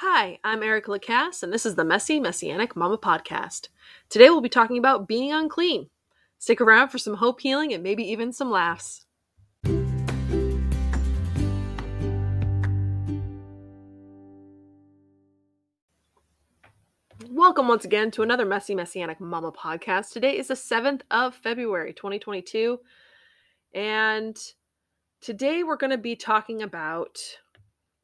Hi, I'm Erica Lacasse, and this is the Messy Messianic Mama Podcast. Today we'll be talking about being unclean. Stick around for some hope healing and maybe even some laughs. Welcome once again to another Messy Messianic Mama podcast. Today is the 7th of February, 2022. And today we're going to be talking about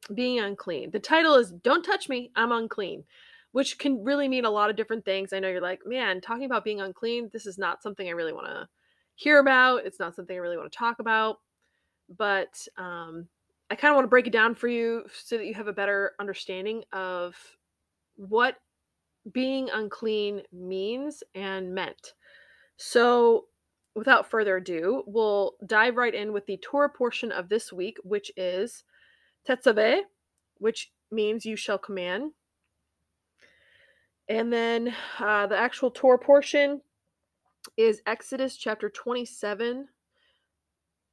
being unclean. The title is Don't Touch Me, I'm Unclean, which can really mean a lot of different things. I know you're like, man, talking about being unclean, this is not something I really want to hear about. It's not something I really want to talk about. But um, I kind of want to break it down for you so that you have a better understanding of what being unclean means and meant. So, without further ado, we'll dive right in with the Torah portion of this week, which is Tetzaveh, which means you shall command. And then uh, the actual Torah portion is Exodus chapter 27,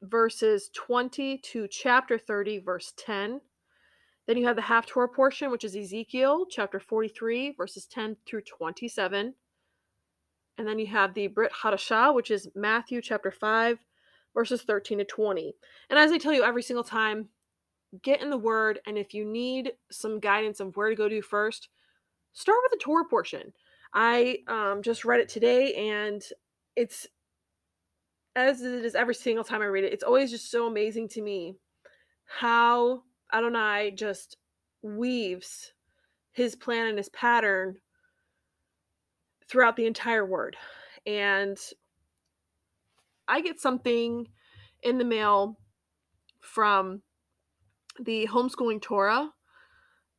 verses 20 to chapter 30, verse 10. Then you have the Haftarah portion, which is Ezekiel chapter 43, verses 10 through 27. And then you have the Brit Hadashah, which is Matthew chapter 5, verses 13 to 20. And as I tell you every single time, get in the Word. And if you need some guidance of where to go to first, start with the Torah portion. I um, just read it today, and it's as it is every single time I read it, it's always just so amazing to me how Adonai just weaves his plan and his pattern throughout the entire word. And I get something in the mail from the Homeschooling Torah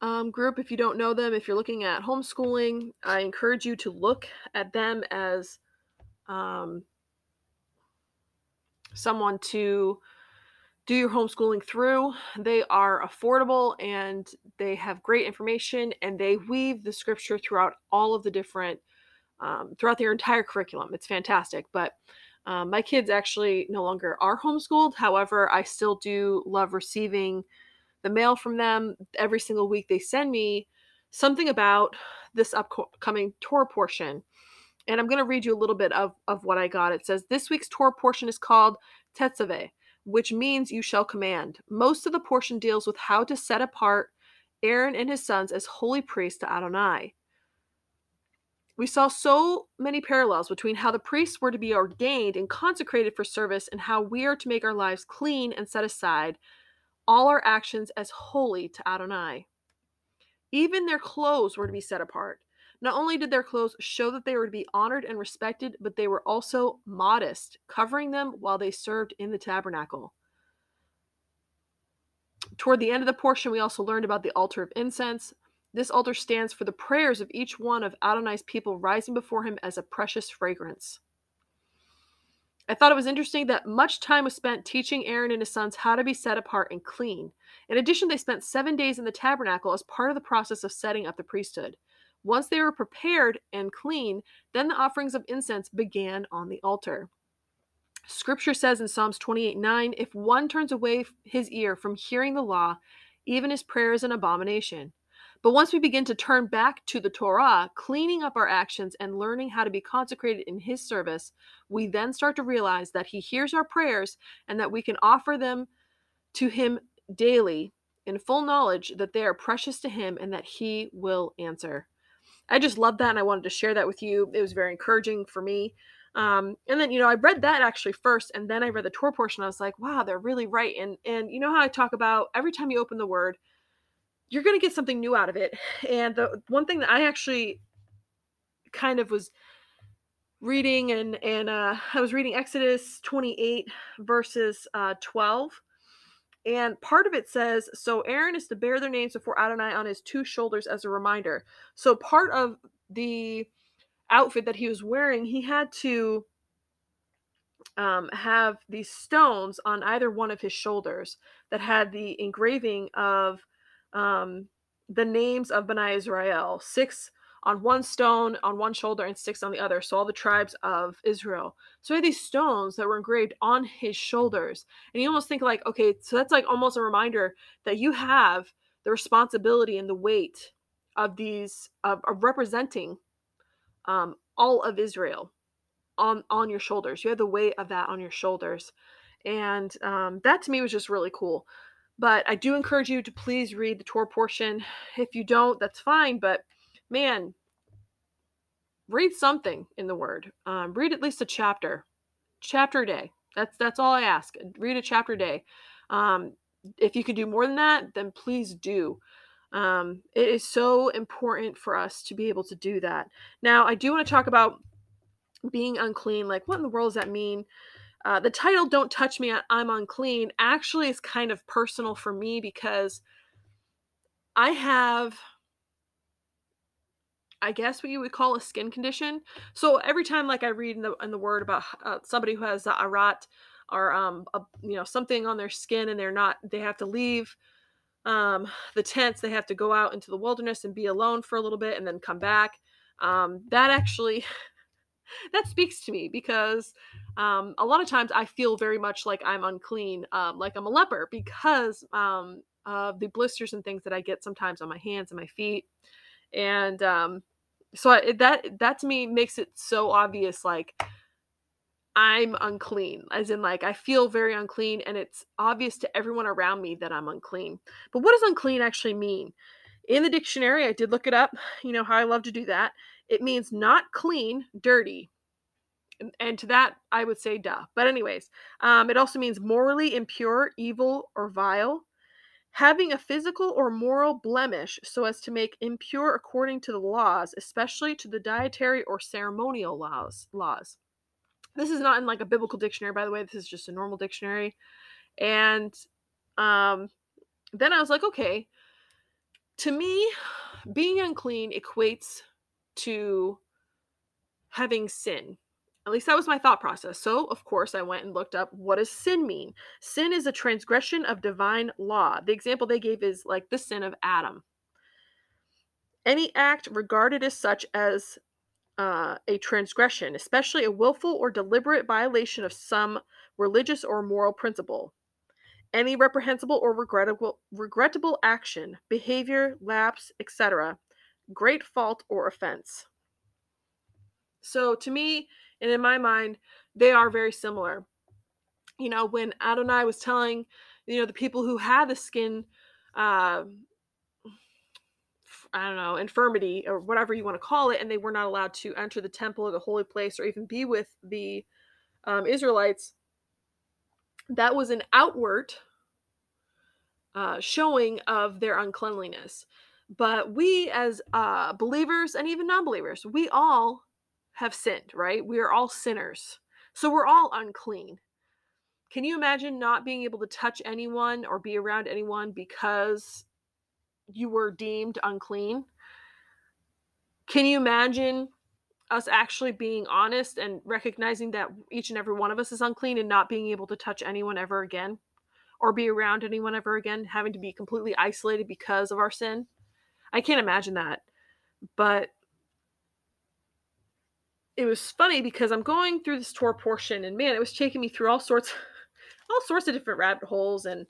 um, group. If you don't know them, if you're looking at homeschooling, I encourage you to look at them as um, someone to do your homeschooling through. They are affordable and they have great information and they weave the scripture throughout all of the different, um, throughout their entire curriculum. It's fantastic. But um, my kids actually no longer are homeschooled. However, I still do love receiving the mail from them. Every single week, they send me something about this upcoming Torah portion. And I'm going to read you a little bit of, of what I got. It says, This week's Torah portion is called Tetzaveh which means you shall command. Most of the portion deals with how to set apart Aaron and his sons as holy priests to Adonai. We saw so many parallels between how the priests were to be ordained and consecrated for service and how we are to make our lives clean and set aside all our actions as holy to Adonai. Even their clothes were to be set apart. Not only did their clothes show that they were to be honored and respected, but they were also modest, covering them while they served in the tabernacle. Toward the end of the portion, we also learned about the altar of incense. This altar stands for the prayers of each one of Adonai's people rising before him as a precious fragrance. I thought it was interesting that much time was spent teaching Aaron and his sons how to be set apart and clean. In addition, they spent seven days in the tabernacle as part of the process of setting up the priesthood. Once they were prepared and clean, then the offerings of incense began on the altar. Scripture says in Psalms 28 9, if one turns away his ear from hearing the law, even his prayer is an abomination. But once we begin to turn back to the Torah, cleaning up our actions and learning how to be consecrated in His service, we then start to realize that He hears our prayers and that we can offer them to Him daily in full knowledge that they are precious to Him and that He will answer. I just loved that and I wanted to share that with you. It was very encouraging for me. Um, and then you know I read that actually first, and then I read the Torah portion. I was like, wow, they're really right. And and you know how I talk about every time you open the Word, you're going to get something new out of it. And the one thing that I actually kind of was reading and and uh, I was reading Exodus 28 verses uh, 12 and part of it says, so Aaron is to bear their names before Adonai on his two shoulders as a reminder. So part of the outfit that he was wearing, he had to um, have these stones on either one of his shoulders that had the engraving of um, the names of Bnei Israel, six on one stone on one shoulder and six on the other. So all the tribes of Israel. So these stones that were engraved on his shoulders. And you almost think like, okay, so that's like almost a reminder that you have the responsibility and the weight of these of, of representing um, all of Israel on on your shoulders. You have the weight of that on your shoulders, and um, that to me was just really cool. But I do encourage you to please read the Torah portion. If you don't, that's fine. But man, read something in the Word. Um, read at least a chapter, chapter a day. That's that's all I ask. Read a chapter a day. Um, if you can do more than that, then please do. Um, it is so important for us to be able to do that. Now, I do want to talk about being unclean. Like, what in the world does that mean? Uh, the title "Don't Touch Me, I'm Unclean" actually is kind of personal for me because I have, I guess, what you would call a skin condition. So every time, like I read in the in the Word about uh, somebody who has a tzara'at or um, a, you know, something on their skin, and they're not, they have to leave um, the tents, they have to go out into the wilderness and be alone for a little bit, and then come back. Um, that actually that speaks to me because um, a lot of times I feel very much like I'm unclean, um, like I'm a leper because um, of the blisters and things that I get sometimes on my hands and my feet, and um, so I, that that to me makes it so obvious, like I'm unclean, as in like I feel very unclean, and it's obvious to everyone around me that I'm unclean. But what does unclean actually mean? In the dictionary, I did look it up. You know how I love to do that. It means not clean, dirty. And, to that, I would say duh. But, anyways, um, it also means morally impure, evil, or vile. Having a physical or moral blemish so as to make impure according to the laws, especially to the dietary or ceremonial laws. laws. This is not in like a biblical dictionary, by the way. This is just a normal dictionary. And um, then I was like, okay, to me, being unclean equates to having sin. At least that was my thought process. So, of course, I went and looked up what does sin mean? Sin is a transgression of divine law. The example they gave is like the sin of Adam. Any act regarded as such as uh, a transgression, especially a willful or deliberate violation of some religious or moral principle. Any reprehensible or regrettable regrettable action, behavior, lapse, etc., great fault or offense. So to me, and in my mind, they are very similar. You know, when Adonai was telling, you know, the people who had the skin, uh, I don't know, infirmity or whatever you want to call it, and they were not allowed to enter the temple or the holy place or even be with the um, Israelites, that was an outward uh, showing of their uncleanliness. But we, as uh, believers and even non believers, we all have sinned, right? We are all sinners. So we're all unclean. Can you imagine not being able to touch anyone or be around anyone because you were deemed unclean? Can you imagine us actually being honest and recognizing that each and every one of us is unclean and not being able to touch anyone ever again or be around anyone ever again, having to be completely isolated because of our sin? I can't imagine that. But it was funny because I'm going through this Torah portion and man, it was taking me through all sorts all sorts of different rabbit holes and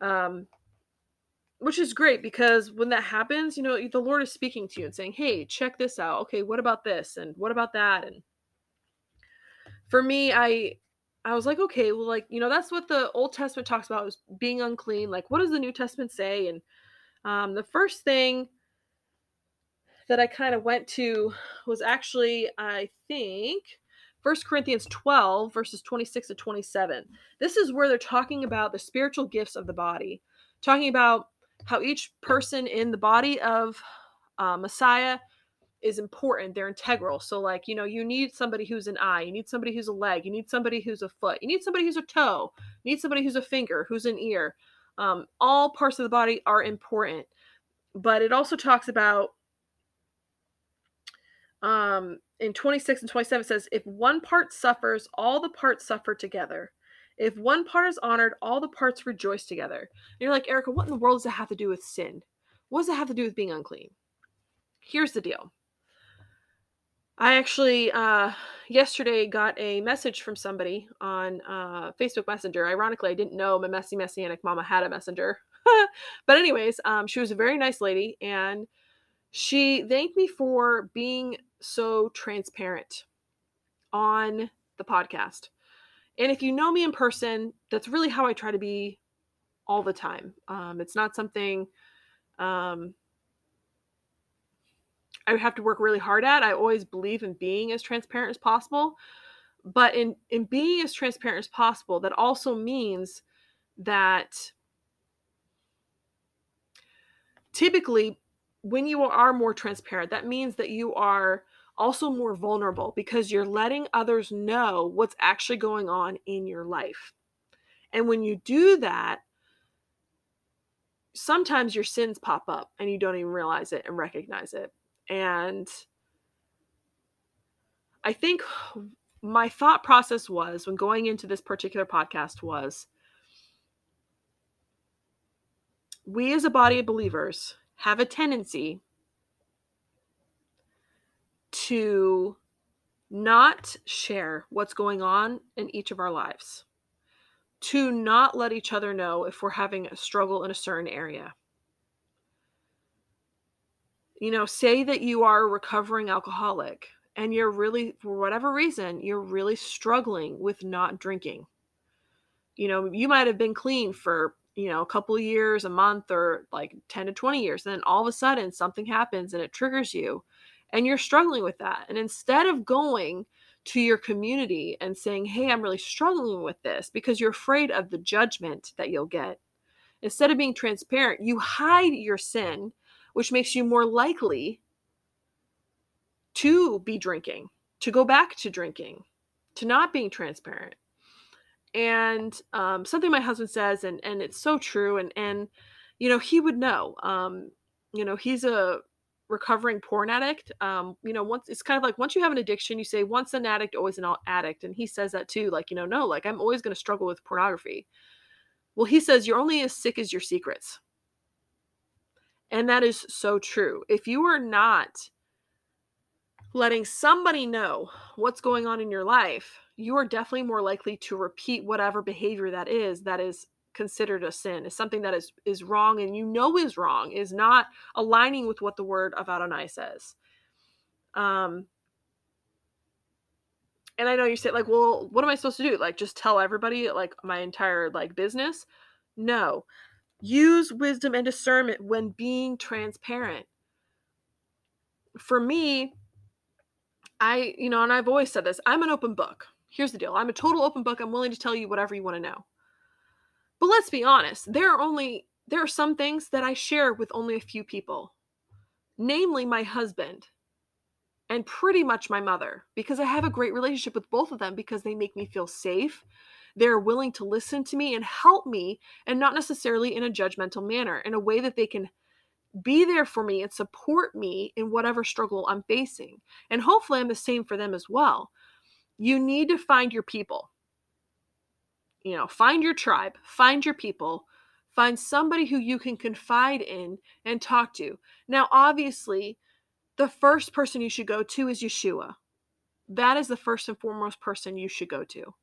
um which is great because when that happens, you know, the Lord is speaking to you and saying, "Hey, check this out. Okay, what about this and what about that?" And for me, I I was like, "Okay, well like, you know, that's what the Old Testament talks about is being unclean. Like, what does the New Testament say?" And um the first thing that I kind of went to was actually, I think, 1 Corinthians 12, verses 26 to 27. This is where they're talking about the spiritual gifts of the body, talking about how each person in the body of uh, Messiah is important. They're integral. So, like, you know, you need somebody who's an eye, you need somebody who's a leg, you need somebody who's a foot, you need somebody who's a toe, you need somebody who's a finger, who's an ear. Um, all parts of the body are important. But it also talks about um, in 26 and 27 says, If one part suffers, all the parts suffer together. If one part is honored, all the parts rejoice together. And you're like, Erica, what in the world does that have to do with sin? What does it have to do with being unclean? Here's the deal. I actually uh, yesterday got a message from somebody on uh, Facebook Messenger. Ironically, I didn't know my messy messianic mama had a messenger. but anyways, um, she was a very nice lady, and she thanked me for being so transparent on the podcast. And if you know me in person, that's really how I try to be all the time. Um, it's not something um, I have to work really hard at. I always believe in being as transparent as possible. But in, in being as transparent as possible, that also means that typically when you are more transparent, that means that you are also more vulnerable because you're letting others know what's actually going on in your life. And when you do that, sometimes your sins pop up and you don't even realize it and recognize it. And I think my thought process was when going into this particular podcast was we as a body of believers have a tendency to not share what's going on in each of our lives, to not let each other know if we're having a struggle in a certain area. You know, say that you are a recovering alcoholic and you're really, for whatever reason, you're really struggling with not drinking. You know, you might have been clean for you know, a couple of years, a month, or like 10 to 20 years. And then all of a sudden something happens and it triggers you and you're struggling with that. And instead of going to your community and saying, Hey, I'm really struggling with this because you're afraid of the judgment that you'll get, instead of being transparent, you hide your sin, which makes you more likely to be drinking, to go back to drinking, to not being transparent and um, something my husband says and and it's so true and and you know he would know um, you know he's a recovering porn addict um, you know once it's kind of like once you have an addiction you say once an addict always an addict and he says that too like you know no like i'm always going to struggle with pornography. Well he says you're only as sick as your secrets. And that is so true. If you are not letting somebody know what's going on in your life you are definitely more likely to repeat whatever behavior that is that is considered a sin is something that is is wrong and you know is wrong is not aligning with what the word of Adonai says. Um and I know you say like well what am I supposed to do? Like just tell everybody like my entire like business? No. Use wisdom and discernment when being transparent. For me I you know and I've always said this I'm an open book Here's the deal I'm a total open book. I'm willing to tell you whatever you want to know. But let's be honest, there are only there are some things that I share with only a few people. Namely my husband and pretty much my mother because I have a great relationship with both of them because they make me feel safe. They're willing to listen to me and help me and not necessarily in a judgmental manner, in a way that they can be there for me and support me in whatever struggle I'm facing. And hopefully I'm the same for them as well you need to find your people. You know, find your tribe, find your people, find somebody who you can confide in and talk to. Now, obviously, the first person you should go to is Yeshua. That is the first and foremost person you should go to.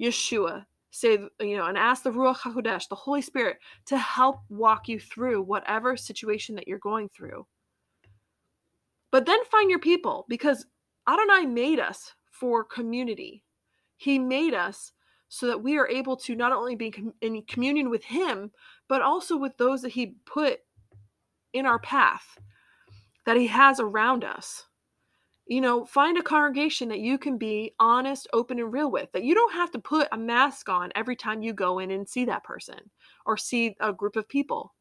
Yeshua. Say, you know, and ask the Ruach HaKodesh, the Holy Spirit, to help walk you through whatever situation that you're going through. But then find your people because Adonai made us for community. He made us so that we are able to not only be in communion with Him, but also with those that He put in our path, that He has around us. You know, find a congregation that you can be honest, open, and real with, that you don't have to put a mask on every time you go in and see that person or see a group of people,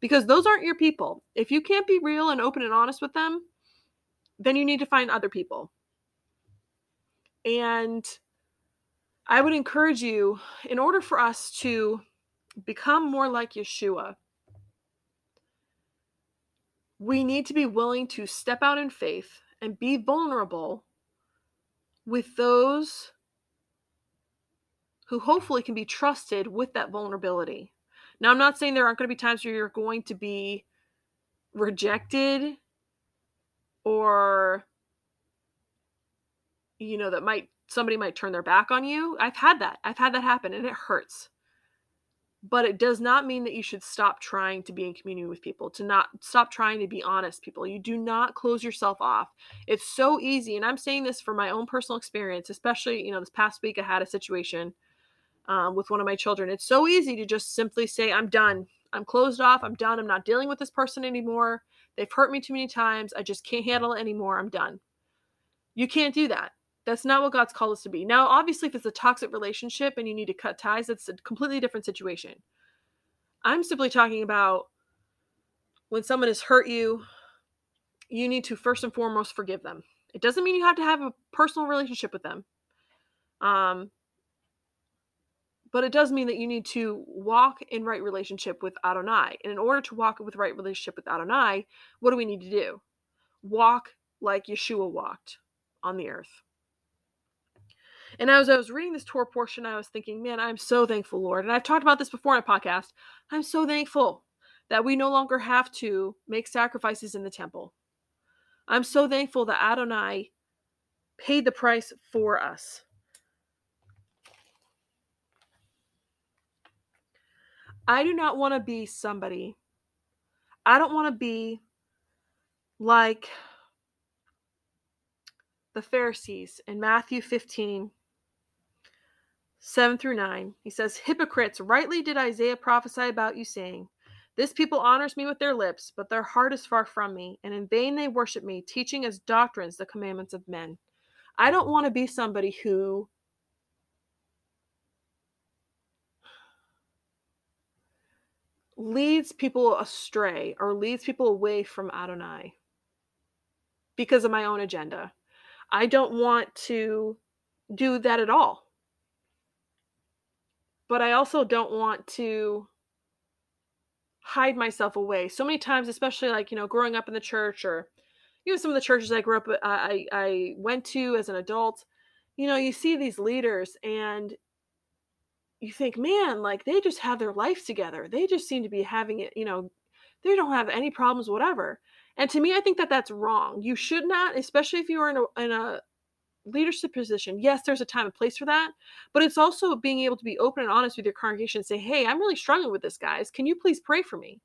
because those aren't your people. If you can't be real and open and honest with them, then you need to find other people and I would encourage you, in order for us to become more like Yeshua, we need to be willing to step out in faith and be vulnerable with those who hopefully can be trusted with that vulnerability. Now, I'm not saying there aren't going to be times where you're going to be rejected or you know that might somebody might turn their back on you i've had that i've had that happen and it hurts. But it does not mean that you should stop trying to be in communion with people to not stop trying to be honest people. You do not close yourself off. It's so easy and i'm saying this for my own personal experience especially you know this past week i had a situation um, with one of my children. It's so easy to just simply say i'm done. I'm closed off. I'm done. I'm not dealing with this person anymore. They've hurt me too many times. I just can't handle it anymore. I'm done. You can't do that that's not what God's called us to be. Now, obviously, if it's a toxic relationship and you need to cut ties, it's a completely different situation. I'm simply talking about when someone has hurt you, you need to first and foremost forgive them. It doesn't mean you have to have a personal relationship with them. Um, but it does mean that you need to walk in right relationship with Adonai. And in order to walk with right relationship with Adonai, what do we need to do? Walk like Yeshua walked on the earth. And as I was reading this Torah portion, I was thinking, man, I'm so thankful, Lord. And I've talked about this before in a podcast. I'm so thankful that we no longer have to make sacrifices in the temple. I'm so thankful that Adonai paid the price for us. I do not want to be somebody. I don't want to be like the Pharisees in Matthew 15 7 through 9. He says, Hypocrites, rightly did Isaiah prophesy about you, saying, This people honors me with their lips, but their heart is far from me, and in vain they worship me, teaching as doctrines the commandments of men. I don't want to be somebody who leads people astray or leads people away from Adonai because of my own agenda. I don't want to do that at all but I also don't want to hide myself away. So many times, especially like, you know, growing up in the church or even some of the churches I grew up uh, I I went to as an adult, you know, you see these leaders and you think, man, like they just have their life together. They just seem to be having it, you know, they don't have any problems whatever. And to me, I think that that's wrong. You should not, especially if you are in a, in a leadership position, yes, there's a time and place for that, but it's also being able to be open and honest with your congregation and say, hey, I'm really struggling with this, guys. Can you please pray for me?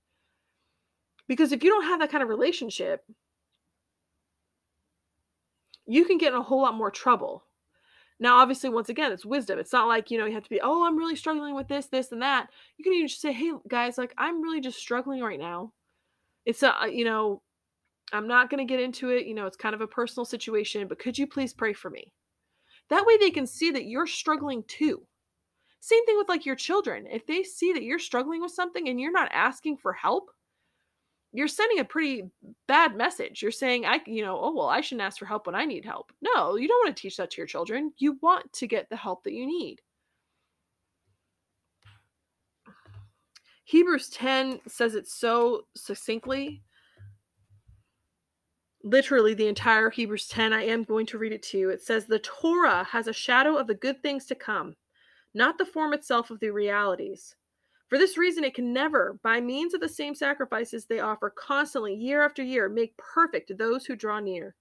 Because if you don't have that kind of relationship, you can get in a whole lot more trouble. Now, obviously, once again, it's wisdom. It's not like, you know, you have to be, oh, I'm really struggling with this, this, and that. You can even just say, hey, guys, like, I'm really just struggling right now. It's a, uh, you know, I'm not going to get into it. You know, it's kind of a personal situation, but could you please pray for me? That way they can see that you're struggling too. Same thing with like your children. If they see that you're struggling with something and you're not asking for help, you're sending a pretty bad message. You're saying, I, you know, oh, well, I shouldn't ask for help when I need help. No, you don't want to teach that to your children. You want to get the help that you need. Hebrews 10 says it so succinctly literally the entire Hebrews 10. I am going to read it to you. It says, The Torah has a shadow of the good things to come, not the form itself of the realities. For this reason, it can never, by means of the same sacrifices they offer constantly, year after year, make perfect those who draw near.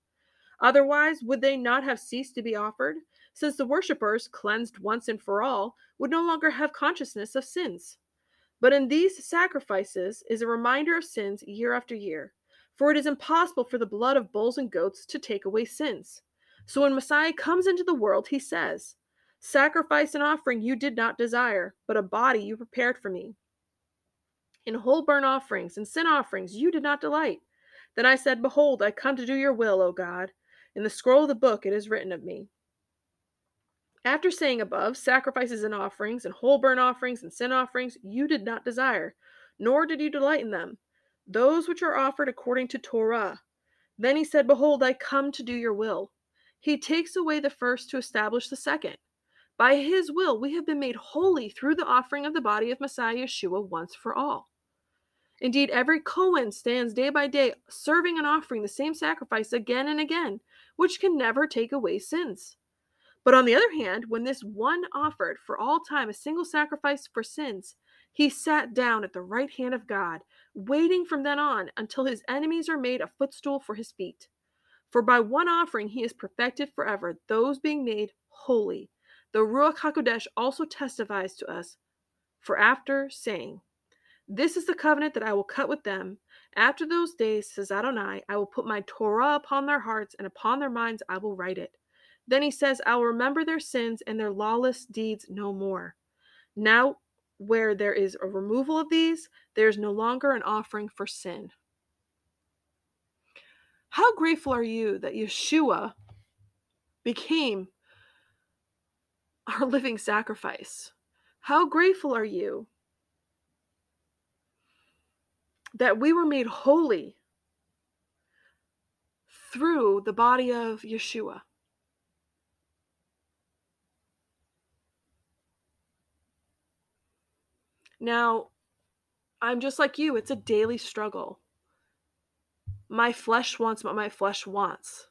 Otherwise, would they not have ceased to be offered, since the worshippers, cleansed once and for all, would no longer have consciousness of sins? But in these sacrifices is a reminder of sins year after year. For it is impossible for the blood of bulls and goats to take away sins. So when Messiah comes into the world, he says, Sacrifice and offering you did not desire, but a body you prepared for me. In whole burnt offerings and sin offerings you did not delight. Then I said, Behold, I come to do your will, O God. In the scroll of the book it is written of me. After saying above, sacrifices and offerings, and whole burnt offerings and sin offerings you did not desire, nor did you delight in them those which are offered according to Torah. Then he said, Behold, I come to do your will. He takes away the first to establish the second. By his will, we have been made holy through the offering of the body of Messiah Yeshua once for all. Indeed, every Cohen stands day by day serving and offering the same sacrifice again and again, which can never take away sins. But on the other hand, when this one offered for all time a single sacrifice for sins, he sat down at the right hand of God, waiting from then on until his enemies are made a footstool for his feet. For by one offering he is perfected forever, those being made holy. The Ruach HaKodesh also testifies to us For after saying, This is the covenant that I will cut with them, after those days, says Adonai, I will put my Torah upon their hearts, and upon their minds I will write it. Then he says, I will remember their sins and their lawless deeds no more. Now, where there is a removal of these, there is no longer an offering for sin. How grateful are you that Yeshua became our living sacrifice? How grateful are you that we were made holy through the body of Yeshua? Now, I'm just like you, it's a daily struggle. My flesh wants what my flesh wants.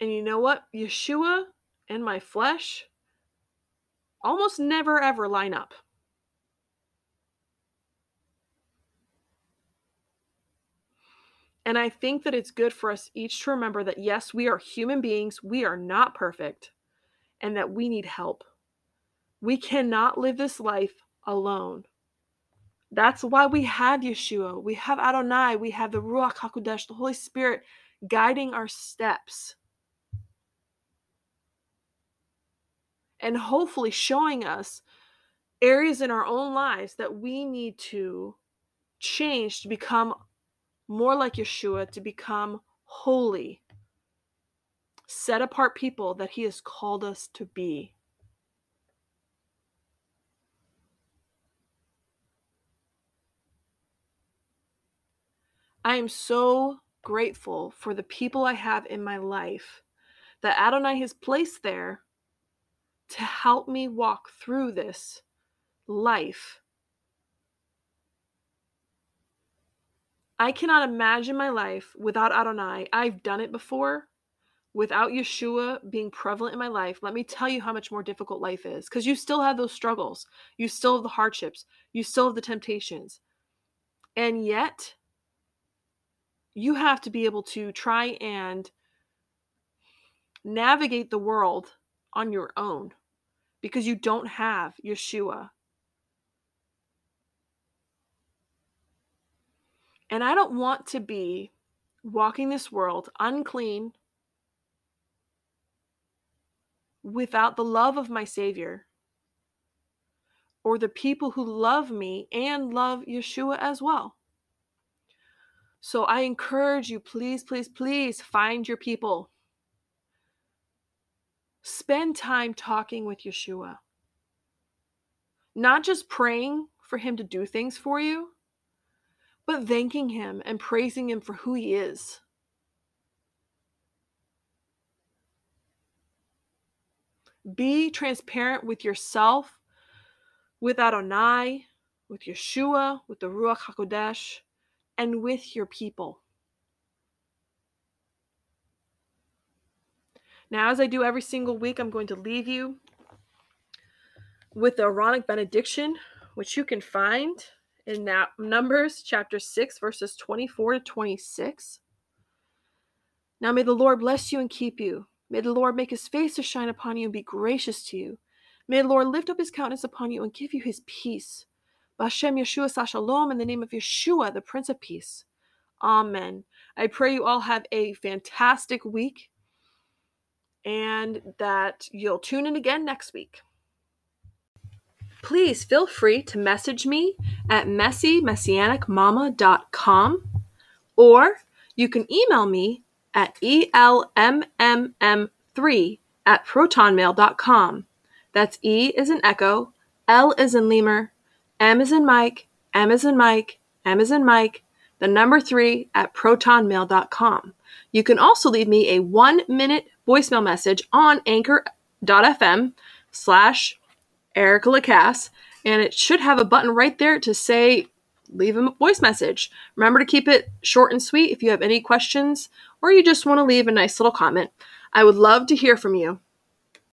And you know what? Yeshua and my flesh almost never ever line up. And I think that it's good for us each to remember that yes, we are human beings, we are not perfect, and that we need help. We cannot live this life alone. That's why we have Yeshua. We have Adonai. We have the Ruach HaKodesh, the Holy Spirit, guiding our steps. And hopefully showing us areas in our own lives that we need to change to become more like Yeshua, to become holy, set apart people that He has called us to be. I am so grateful for the people I have in my life that Adonai has placed there to help me walk through this life. I cannot imagine my life without Adonai. I've done it before without Yeshua being prevalent in my life. Let me tell you how much more difficult life is because you still have those struggles, you still have the hardships, you still have the temptations. And yet, you have to be able to try and navigate the world on your own because you don't have Yeshua. And I don't want to be walking this world unclean without the love of my Savior or the people who love me and love Yeshua as well. So I encourage you, please, please, please find your people. Spend time talking with Yeshua. Not just praying for him to do things for you, but thanking him and praising him for who he is. Be transparent with yourself, with Adonai, with Yeshua, with the Ruach HaKodesh and with your people. Now, as I do every single week, I'm going to leave you with the Aaronic benediction, which you can find in that Numbers chapter 6, verses 24 to 26. Now, may the Lord bless you and keep you. May the Lord make his face to shine upon you and be gracious to you. May the Lord lift up his countenance upon you and give you his peace. Yeshua Sar Shalom, in the name of Yeshua, the Prince of Peace. Amen. I pray you all have a fantastic week and that you'll tune in again next week. Please feel free to message me at messymessianicmama.com or you can email me at elmmm3 at protonmail.com. That's E is an echo, L is in lemur, In Mike, Amazon Mike, Amazon Mike, the number three at protonmail.com. You can also leave me a one minute voicemail message on anchor.fm slash Erica Lacasse, and it should have a button right there to say leave a voice message. Remember to keep it short and sweet if you have any questions or you just want to leave a nice little comment. I would love to hear from you.